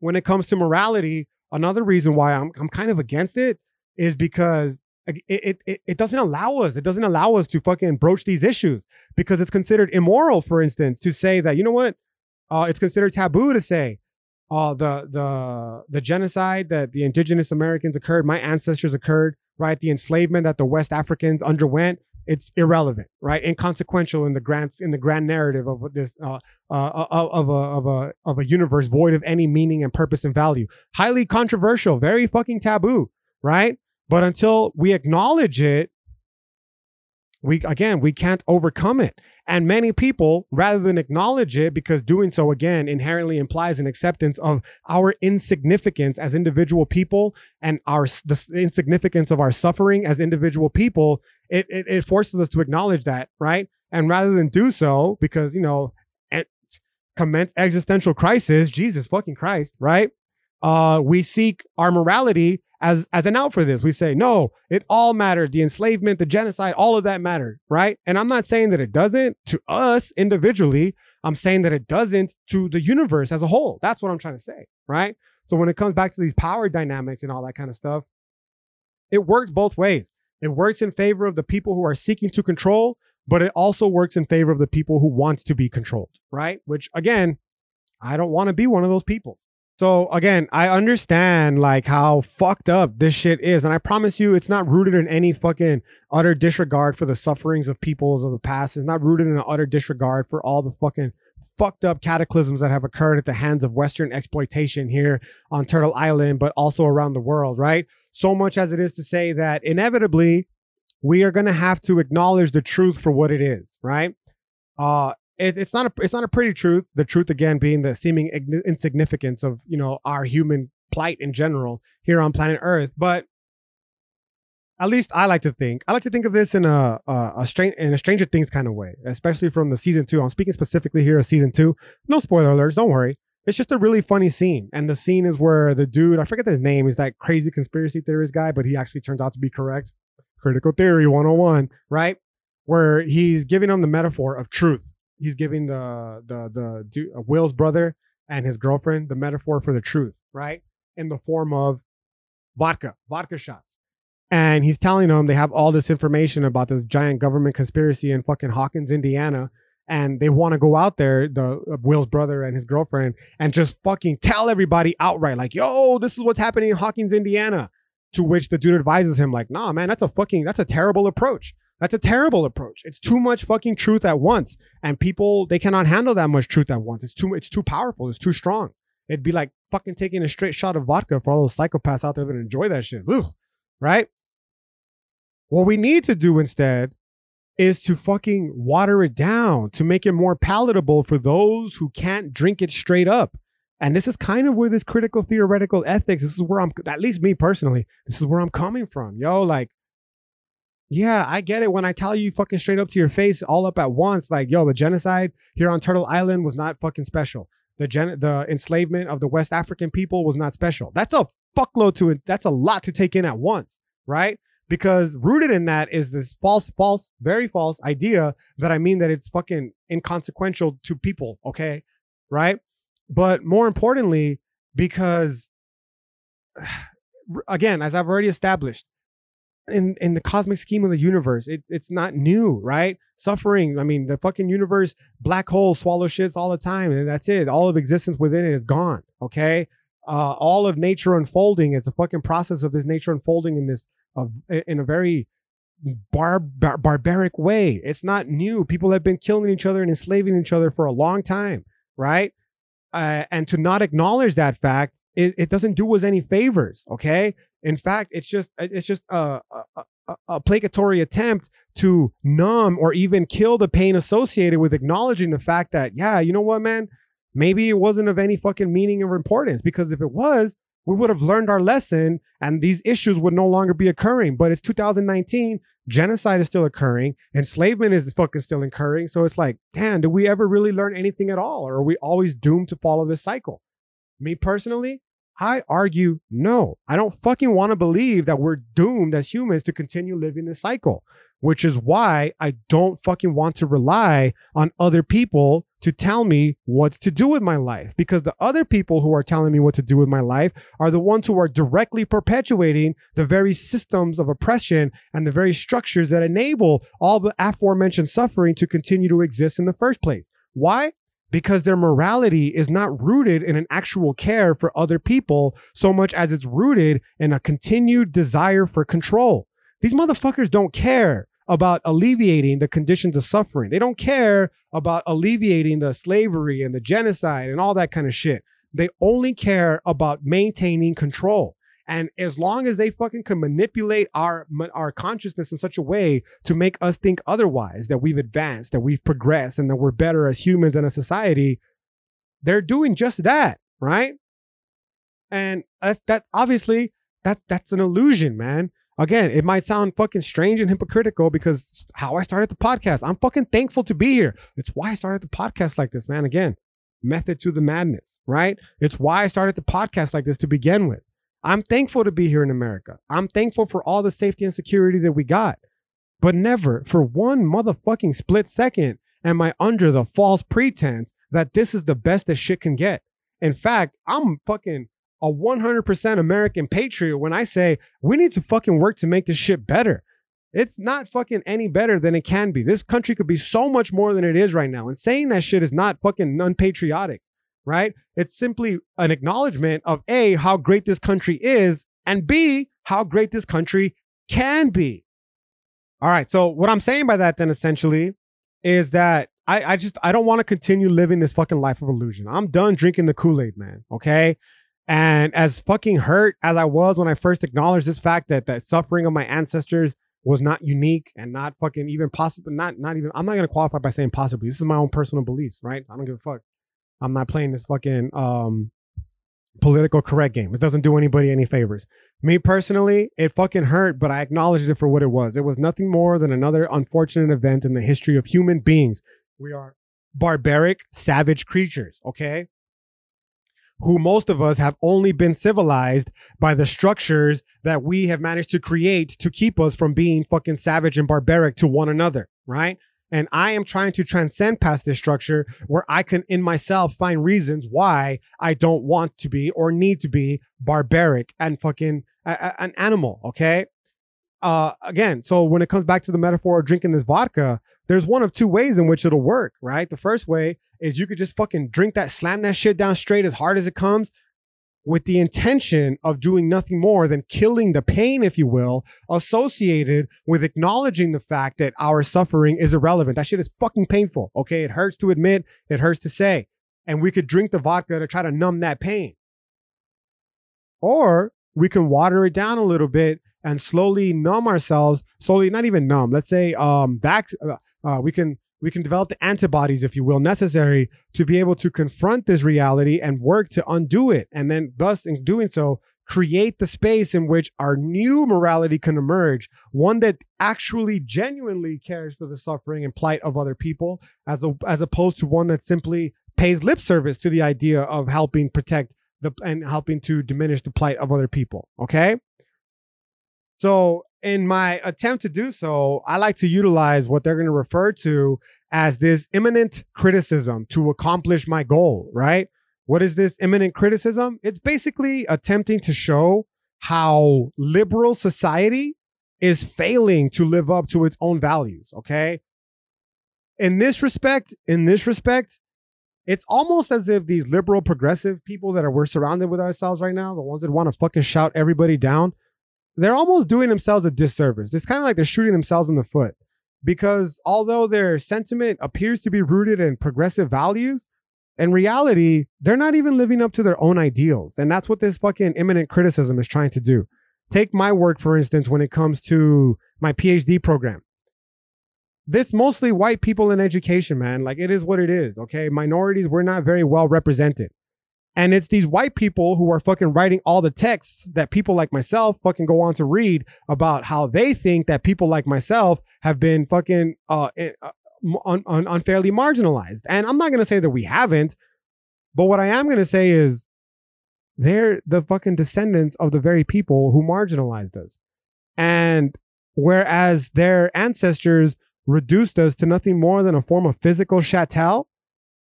when it comes to morality, another reason why I'm I'm kind of against it is because it, it, it doesn't allow us. It doesn't allow us to fucking broach these issues because it's considered immoral, for instance, to say that, you know what? Uh, it's considered taboo to say, uh, the the the genocide that the indigenous Americans occurred, my ancestors occurred, right? The enslavement that the West Africans underwent, it's irrelevant, right? Inconsequential in the grand in the grand narrative of this uh, uh, uh of a of a of a universe void of any meaning and purpose and value. Highly controversial, very fucking taboo, right? But until we acknowledge it, we again we can't overcome it. And many people rather than acknowledge it because doing so again inherently implies an acceptance of our insignificance as individual people and our the insignificance of our suffering as individual people it, it, it forces us to acknowledge that right? And rather than do so because you know it commence existential crisis jesus fucking christ right? Uh we seek our morality as as an out for this. We say, no, it all mattered. The enslavement, the genocide, all of that mattered, right? And I'm not saying that it doesn't to us individually. I'm saying that it doesn't to the universe as a whole. That's what I'm trying to say, right? So when it comes back to these power dynamics and all that kind of stuff, it works both ways. It works in favor of the people who are seeking to control, but it also works in favor of the people who want to be controlled, right? Which again, I don't want to be one of those people. So again, I understand like how fucked up this shit is, and I promise you, it's not rooted in any fucking utter disregard for the sufferings of peoples of the past. It's not rooted in an utter disregard for all the fucking fucked up cataclysms that have occurred at the hands of Western exploitation here on Turtle Island, but also around the world, right? So much as it is to say that inevitably we are going to have to acknowledge the truth for what it is, right? Uh, it, it's not a it's not a pretty truth. The truth again being the seeming insignificance of you know our human plight in general here on planet Earth. But at least I like to think I like to think of this in a a, a strange in a Stranger Things kind of way, especially from the season two. I'm speaking specifically here of season two. No spoiler alerts. Don't worry. It's just a really funny scene, and the scene is where the dude I forget his name. He's that crazy conspiracy theorist guy, but he actually turns out to be correct. Critical theory 101, right? Where he's giving him the metaphor of truth he's giving the the the uh, Will's brother and his girlfriend the metaphor for the truth, right? In the form of vodka, vodka shots. And he's telling them they have all this information about this giant government conspiracy in fucking Hawkins, Indiana. And they want to go out there, the uh, Will's brother and his girlfriend, and just fucking tell everybody outright, like, yo, this is what's happening in Hawkins, Indiana. To which the dude advises him, like, nah, man, that's a fucking, that's a terrible approach. That's a terrible approach. It's too much fucking truth at once. And people, they cannot handle that much truth at once. It's too, it's too powerful. It's too strong. It'd be like fucking taking a straight shot of vodka for all those psychopaths out there that enjoy that shit. Ugh, right? What we need to do instead is to fucking water it down to make it more palatable for those who can't drink it straight up. And this is kind of where this critical theoretical ethics, this is where I'm, at least me personally, this is where I'm coming from. Yo, like, yeah, I get it when I tell you fucking straight up to your face all up at once, like, yo, the genocide here on Turtle Island was not fucking special. The gen the enslavement of the West African people was not special. That's a fuckload to it. That's a lot to take in at once, right? Because rooted in that is this false, false, very false idea that I mean that it's fucking inconsequential to people, okay? Right? But more importantly, because again, as I've already established, in in the cosmic scheme of the universe. It's it's not new, right? Suffering. I mean, the fucking universe, black holes swallow shits all the time, and that's it. All of existence within it is gone. Okay. Uh, all of nature unfolding is a fucking process of this nature unfolding in this uh, in a very bar, bar barbaric way. It's not new. People have been killing each other and enslaving each other for a long time, right? Uh, and to not acknowledge that fact, it, it doesn't do us any favors. Okay, in fact, it's just it's just a, a, a, a placatory attempt to numb or even kill the pain associated with acknowledging the fact that yeah, you know what, man, maybe it wasn't of any fucking meaning or importance because if it was, we would have learned our lesson and these issues would no longer be occurring. But it's 2019, genocide is still occurring, enslavement is fucking still occurring. So it's like, damn, do we ever really learn anything at all? Or are we always doomed to follow this cycle? Me personally, I argue no. I don't fucking want to believe that we're doomed as humans to continue living this cycle, which is why I don't fucking want to rely on other people to tell me what to do with my life because the other people who are telling me what to do with my life are the ones who are directly perpetuating the very systems of oppression and the very structures that enable all the aforementioned suffering to continue to exist in the first place. Why? Because their morality is not rooted in an actual care for other people so much as it's rooted in a continued desire for control. These motherfuckers don't care about alleviating the conditions of suffering. They don't care about alleviating the slavery and the genocide and all that kind of shit. They only care about maintaining control. And as long as they fucking can manipulate our our consciousness in such a way to make us think otherwise, that we've advanced, that we've progressed, and that we're better as humans and a society, they're doing just that, right? And that, that obviously that's that's an illusion, man. Again, it might sound fucking strange and hypocritical because how I started the podcast. I'm fucking thankful to be here. It's why I started the podcast like this, man. Again, method to the madness, right? It's why I started the podcast like this to begin with. I'm thankful to be here in America. I'm thankful for all the safety and security that we got. But never for one motherfucking split second am I under the false pretense that this is the best that shit can get. In fact, I'm fucking a 100% American patriot when I say we need to fucking work to make this shit better. It's not fucking any better than it can be. This country could be so much more than it is right now. And saying that shit is not fucking unpatriotic right? It's simply an acknowledgement of A, how great this country is, and B, how great this country can be. All right. So what I'm saying by that then essentially is that I, I just I don't want to continue living this fucking life of illusion. I'm done drinking the Kool-Aid, man. Okay. And as fucking hurt as I was when I first acknowledged this fact that that suffering of my ancestors was not unique and not fucking even possible, not not even I'm not gonna qualify by saying possibly. This is my own personal beliefs, right? I don't give a fuck. I'm not playing this fucking um political correct game. It doesn't do anybody any favors. Me personally, it fucking hurt, but I acknowledged it for what it was. It was nothing more than another unfortunate event in the history of human beings. We are barbaric, savage creatures, okay? Who most of us have only been civilized by the structures that we have managed to create to keep us from being fucking savage and barbaric to one another, right? And I am trying to transcend past this structure where I can in myself find reasons why I don't want to be or need to be barbaric and fucking a, a, an animal. Okay. Uh, again, so when it comes back to the metaphor of drinking this vodka, there's one of two ways in which it'll work, right? The first way is you could just fucking drink that, slam that shit down straight as hard as it comes, with the intention of doing nothing more than killing the pain, if you will, associated with acknowledging the fact that our suffering is irrelevant. That shit is fucking painful. Okay. It hurts to admit, it hurts to say. And we could drink the vodka to try to numb that pain. Or we can water it down a little bit and slowly numb ourselves, slowly, not even numb, let's say, um, back, uh, uh, we can we can develop the antibodies, if you will, necessary to be able to confront this reality and work to undo it. And then, thus, in doing so, create the space in which our new morality can emerge, one that actually genuinely cares for the suffering and plight of other people, as, a, as opposed to one that simply pays lip service to the idea of helping protect the and helping to diminish the plight of other people. Okay. So in my attempt to do so, I like to utilize what they're going to refer to as this immanent criticism to accomplish my goal, right? What is this immanent criticism? It's basically attempting to show how liberal society is failing to live up to its own values, okay? In this respect, in this respect, it's almost as if these liberal progressive people that are we're surrounded with ourselves right now, the ones that want to fucking shout everybody down, they're almost doing themselves a disservice. It's kind of like they're shooting themselves in the foot because although their sentiment appears to be rooted in progressive values, in reality, they're not even living up to their own ideals. And that's what this fucking immanent criticism is trying to do. Take my work, for instance, when it comes to my PhD program. This mostly white people in education, man. Like it is what it is. Okay. Minorities, we're not very well represented. And it's these white people who are fucking writing all the texts that people like myself fucking go on to read about how they think that people like myself have been fucking uh, eh, uh un- un- unfairly marginalized. And I'm not going to say that we haven't, but what I am going to say is they're the fucking descendants of the very people who marginalized us. And whereas their ancestors reduced us to nothing more than a form of physical chattel,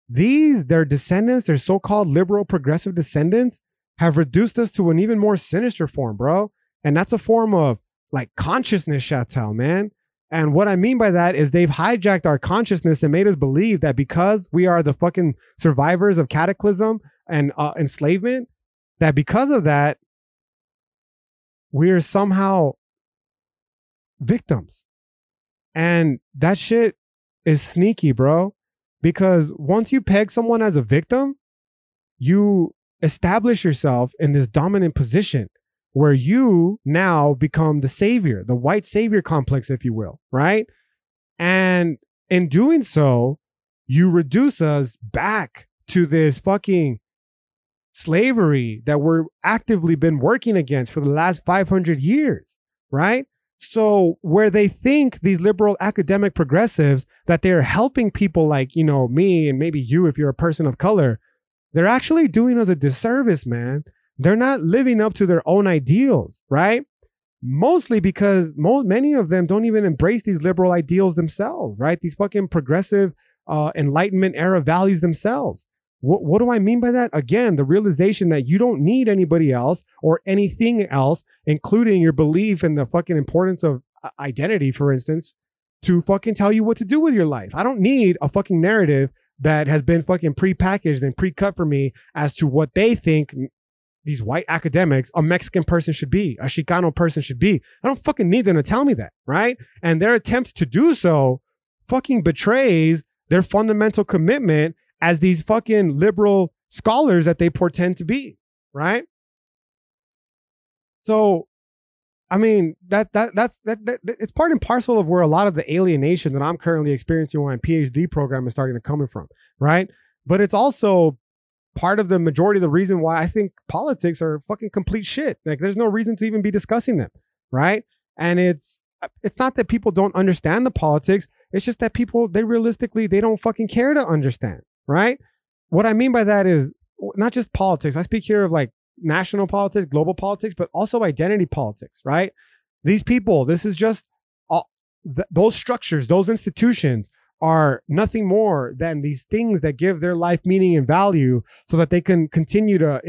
these, their descendants, their so called liberal progressive descendants, have reduced us to an even more sinister form, bro. And that's a form of like consciousness chattel, man. And what I mean by that is they've hijacked our consciousness and made us believe that because we are the fucking survivors of cataclysm and uh, enslavement, that because of that, we're somehow victims. And that shit is sneaky, bro. Because once you peg someone as a victim, you establish yourself in this dominant position where you now become the savior, the white savior complex, if you will, right? And in doing so, you reduce us back to this fucking slavery that we're actively been working against for the last 500 years, right? So where they think these liberal academic progressives that they're helping people like, you know, me and maybe you if you're a person of color, they're actually doing us a disservice, man. They're not living up to their own ideals, right? Mostly because most many of them don't even embrace these liberal ideals themselves, right? These fucking progressive uh, enlightenment era values themselves. What, what do I mean by that? Again, the realization that you don't need anybody else or anything else, including your belief in the fucking importance of uh, identity, for instance, to fucking tell you what to do with your life. I don't need a fucking narrative that has been fucking pre-packaged and pre-cut for me as to what they think these white academics a Mexican person should be, a Chicano person should be. I don't fucking need them to tell me that, right? And their attempts to do so fucking betrays their fundamental commitment as these fucking liberal scholars that they portend to be, right? So, I mean, that that that's that, that, that it's part and parcel of where a lot of the alienation that I'm currently experiencing on my PhD program is starting to come from, right? But it's also part of the majority of the reason why I think politics are fucking complete shit. Like, there's no reason to even be discussing them, right? And it's it's not that people don't understand the politics. It's just that people they realistically they don't fucking care to understand, right? What I mean by that is not just politics. I speak here of like national politics, global politics, but also identity politics, right? These people, this is just all, th- those structures, those institutions are nothing more than these things that give their life meaning and value so that they can continue to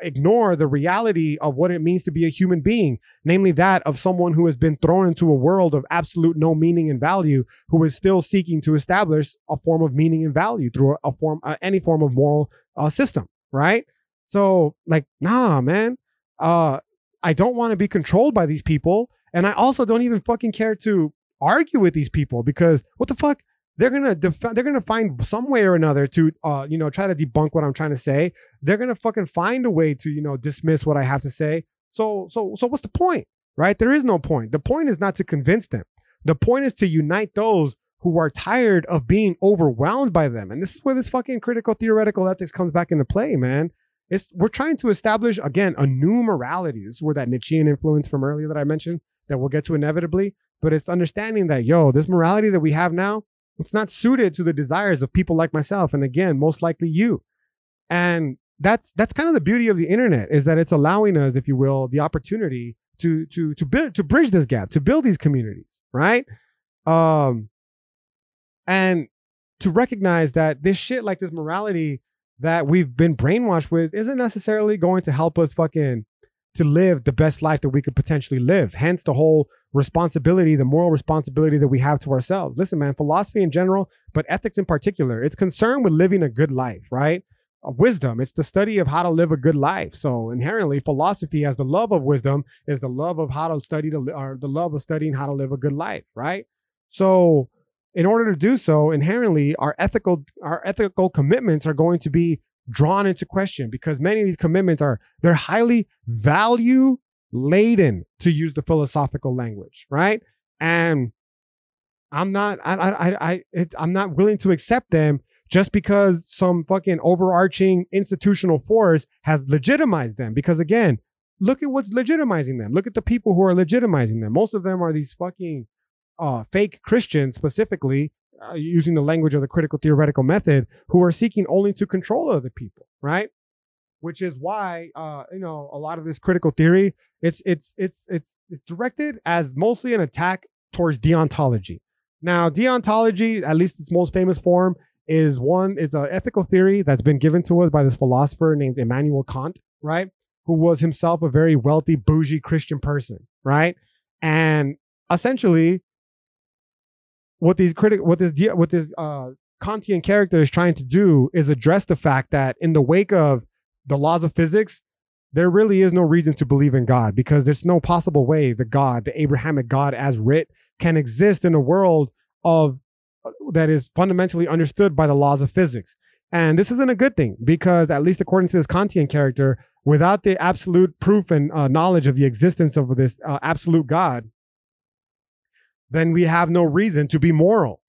ignore the reality of what it means to be a human being, namely that of someone who has been thrown into a world of absolute no meaning and value, who is still seeking to establish a form of meaning and value through a, a form, uh, any form of moral uh, system, right? So, like, nah, man, uh, I don't want to be controlled by these people. And I also don't even fucking care to argue with these people because what the fuck? They're gonna def- they're gonna find some way or another to uh you know try to debunk what I'm trying to say. They're gonna fucking find a way to you know dismiss what I have to say. So so so what's the point, right? There is no point. The point is not to convince them. The point is to unite those who are tired of being overwhelmed by them. And this is where this fucking critical theoretical ethics comes back into play, man. It's we're trying to establish again a new morality. This is where that Nietzschean influence from earlier that I mentioned that we'll get to inevitably. But it's understanding that yo, this morality that we have now, it's not suited to the desires of people like myself, and again, most likely you. And that's that's kind of the beauty of the internet is that it's allowing us, if you will, the opportunity to to to build to bridge this gap, to build these communities, right? Um, and to recognize that this shit, like this morality that we've been brainwashed with, isn't necessarily going to help us fucking to live the best life that we could potentially live. Hence the whole responsibility, the moral responsibility that we have to ourselves. Listen, man, philosophy in general, but ethics in particular, it's concerned with living a good life, right? Uh, wisdom, it's the study of how to live a good life. So inherently, philosophy as the love of wisdom is the love of how to study to, or the love of studying how to live a good life, right? So in order to do so, inherently, our ethical our ethical commitments are going to be drawn into question because many of these commitments are they're highly value laden to use the philosophical language, right? And I'm not, I, I, I, it, I'm not willing to accept them just because some fucking overarching institutional force has legitimized them. Because again, look at what's legitimizing them. Look at the people who are legitimizing them. Most of them are these fucking uh, fake Christians, specifically uh, using the language of the critical theoretical method, who are seeking only to control other people, right? which is why uh, you know a lot of this critical theory it's it's it's it's it's directed as mostly an attack towards deontology. Now, deontology, at least its most famous form, is one it's an ethical theory that's been given to us by this philosopher named Immanuel Kant, right? Who was himself a very wealthy, bougie Christian person, right? And essentially, what these critic, what this what this uh, Kantian character is trying to do is address the fact that in the wake of the laws of physics, there really is no reason to believe in God because there's no possible way the God, the Abrahamic God as writ, can exist in a world of uh, that is fundamentally understood by the laws of physics. And this isn't a good thing because, at least according to this Kantian character, without the absolute proof and uh, knowledge of the existence of this uh, absolute God, then we have no reason to be moral.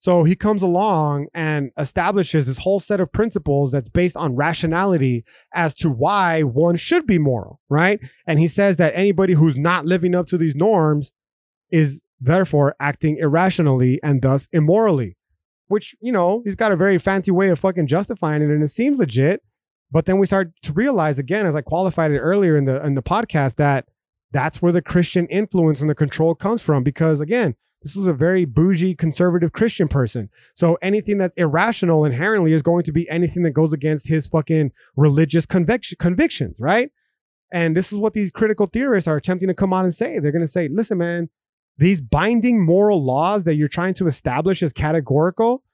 So he comes along and establishes this whole set of principles that's based on rationality as to why one should be moral, right? And he says that anybody who's not living up to these norms is therefore acting irrationally and thus immorally, which, you know, he's got a very fancy way of fucking justifying it and it seems legit. But then we start to realize again, as I qualified it earlier in the in the podcast, that that's where the Christian influence and the control comes from. Because again, this is a very bougie conservative Christian person. So anything that's irrational inherently is going to be anything that goes against his fucking religious conviction, convictions, right? And this is what these critical theorists are attempting to come on and say. They're going to say, listen, man, these binding moral laws that you're trying to establish as categorical,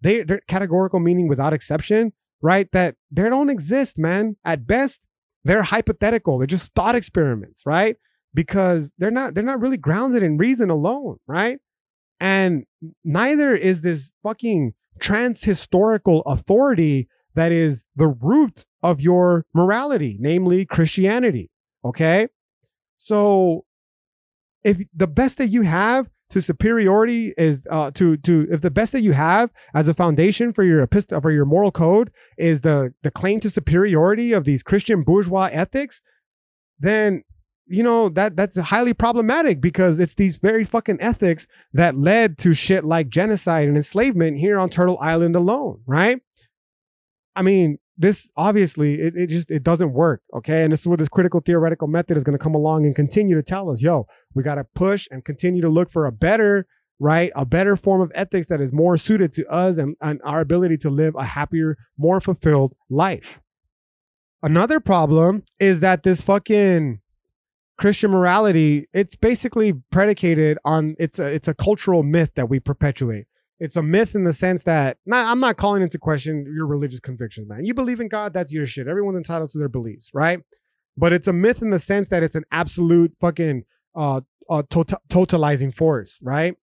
they, they're categorical meaning without exception, right? That they don't exist, man. At best, they're hypothetical. They're just thought experiments, right? Because they're not they're not really grounded in reason alone, right? And neither is this fucking trans historical authority that is the root of your morality, namely Christianity. Okay. So if the best that you have to superiority is uh, to to if the best that you have as a foundation for your for your moral code is the the claim to superiority of these Christian bourgeois ethics, then you know that that's highly problematic because it's these very fucking ethics that led to shit like genocide and enslavement here on Turtle Island alone, right? I mean, this obviously it, it just it doesn't work okay? And this is what this critical theoretical method is going to come along and continue to tell us yo we got to push and continue to look for a better right? A better form of ethics that is more suited to us and, and our ability to live a happier more fulfilled life. Another problem is that this fucking christian morality it's basically predicated on it's a it's a cultural myth that we perpetuate it's a myth in the sense that not, I'm not calling into question your religious convictions, man. You believe in God, that's your shit. Everyone's entitled to their beliefs, right? But it's a myth in the sense that it's an absolute fucking uh, uh total, totalizing force, right?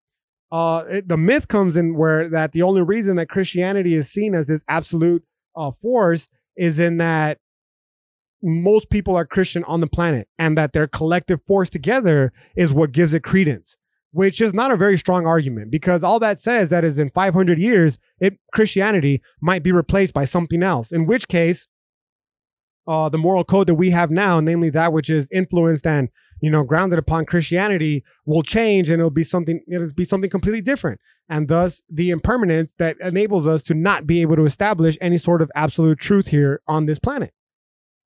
Uh, it, the myth comes in where that the only reason that Christianity is seen as this absolute uh, force is in that most people are Christian on the planet and that their collective force together is what gives it credence which is not a very strong argument because all that says that is in 500 years, it Christianity might be replaced by something else. In which case, uh, the moral code that we have now, namely that which is influenced and you know grounded upon Christianity, will change and it'll be something it'll be something completely different. And thus, the impermanence that enables us to not be able to establish any sort of absolute truth here on this planet.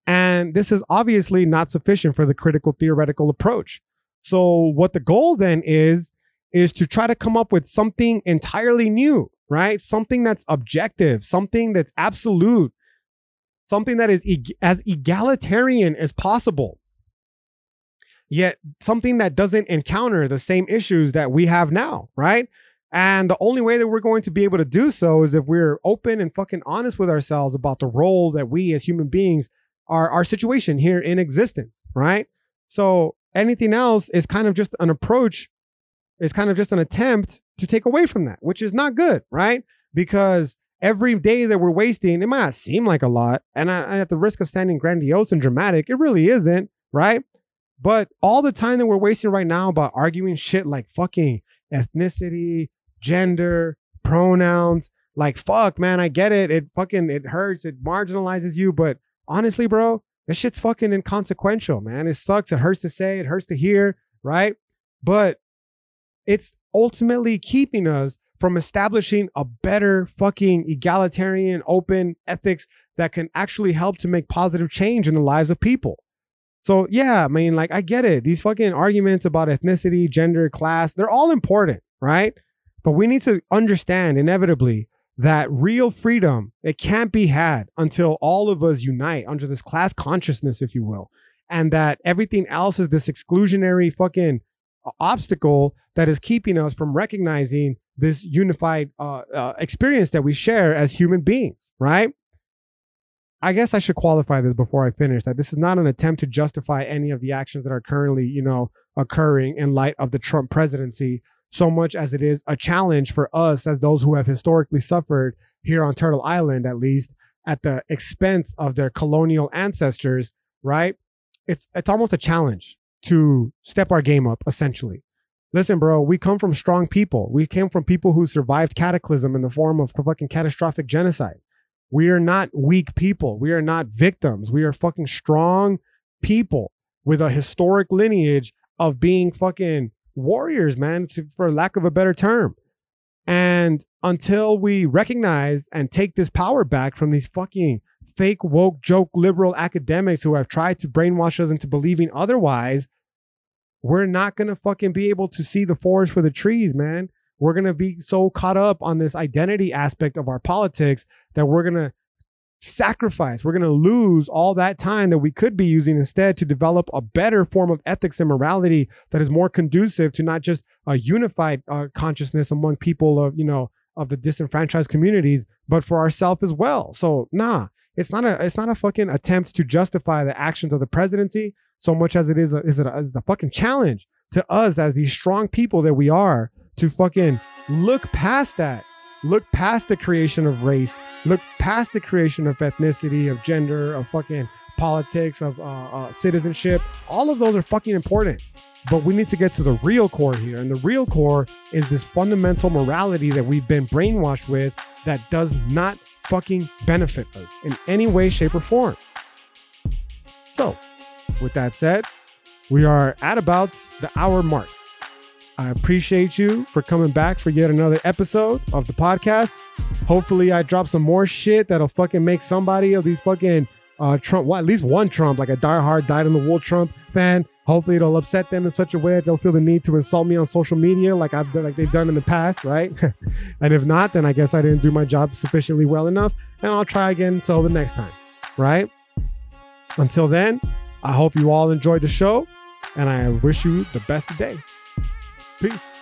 And this is obviously not sufficient for the critical theoretical approach. So what the goal then is, is to try to come up with something entirely new, right? Something that's objective, something that's absolute, something that is e- as egalitarian as possible. Yet something that doesn't encounter the same issues that we have now, right? And the only way that we're going to be able to do so is if we're open and fucking honest with ourselves about the role that we as human beings are our situation here in existence, right? So anything else is kind of just an approach, is kind of just an attempt to take away from that, which is not good, right? Because every day that we're wasting, it might not seem like a lot. And I, at the risk of sounding grandiose and dramatic, it really isn't, right? But all the time that we're wasting right now about arguing shit like fucking ethnicity, gender, pronouns, like fuck, man, I get it. It fucking it hurts, it marginalizes you, but honestly, bro, this shit's fucking inconsequential, man. It sucks. It hurts to say, it hurts to hear, right? But it's ultimately keeping us from establishing a better fucking egalitarian, open ethics that can actually help to make positive change in the lives of people. So, yeah, I mean, like, I get it. These fucking arguments about ethnicity, gender, class, they're all important, right? But we need to understand inevitably that real freedom it can't be had until all of us unite under this class consciousness if you will and that everything else is this exclusionary fucking uh, obstacle that is keeping us from recognizing this unified uh, uh, experience that we share as human beings right? I guess i should qualify this before i finish that this is not an attempt to justify any of the actions that are currently you know occurring in light of the trump presidency so much as it is a challenge for us as those who have historically suffered here on Turtle Island, at least at the expense of their colonial ancestors, right? It's it's almost a challenge to step our game up, essentially. Listen, bro, we come from strong people. We came from people who survived cataclysm in the form of fucking catastrophic genocide. We are not weak people. We are not victims. We are fucking strong people with a historic lineage of being fucking warriors, man, for lack of a better term. And until we recognize and take this power back from these fucking fake woke joke liberal academics who have tried to brainwash us into believing otherwise, we're not going to fucking be able to see the forest for the trees, man. We're going to be so caught up on this identity aspect of our politics that we're going to sacrifice. We're going to lose all that time that we could be using instead to develop a better form of ethics and morality that is more conducive to not just a unified uh, consciousness among people of, you know, of the disenfranchised communities, but for ourselves as well. So nah, it's not a it's not a fucking attempt to justify the actions of the presidency so much as it is a, is it a, is a fucking challenge to us as these strong people that we are to fucking look past that look past the creation of race. Look past the creation of ethnicity of gender of fucking politics of uh, uh, citizenship. All of those are fucking important. But we need to get to the real core here. And the real core is this fundamental morality that we've been brainwashed with that does not fucking benefit us in any way shape or form. So with that said we are at about the hour mark. I appreciate you for coming back for yet another episode of the podcast. Hopefully, I drop some more shit that'll fucking make somebody of these fucking uh, Trump, well, at least one Trump, like a diehard, died in the wool Trump fan. Hopefully, it'll upset them in such a way that they'll feel the need to insult me on social media, like I've like they've done in the past, right? and if not, then I guess I didn't do my job sufficiently well enough, and I'll try again until the next time, right? Until then, I hope you all enjoyed the show and I wish you the best of days. Peace.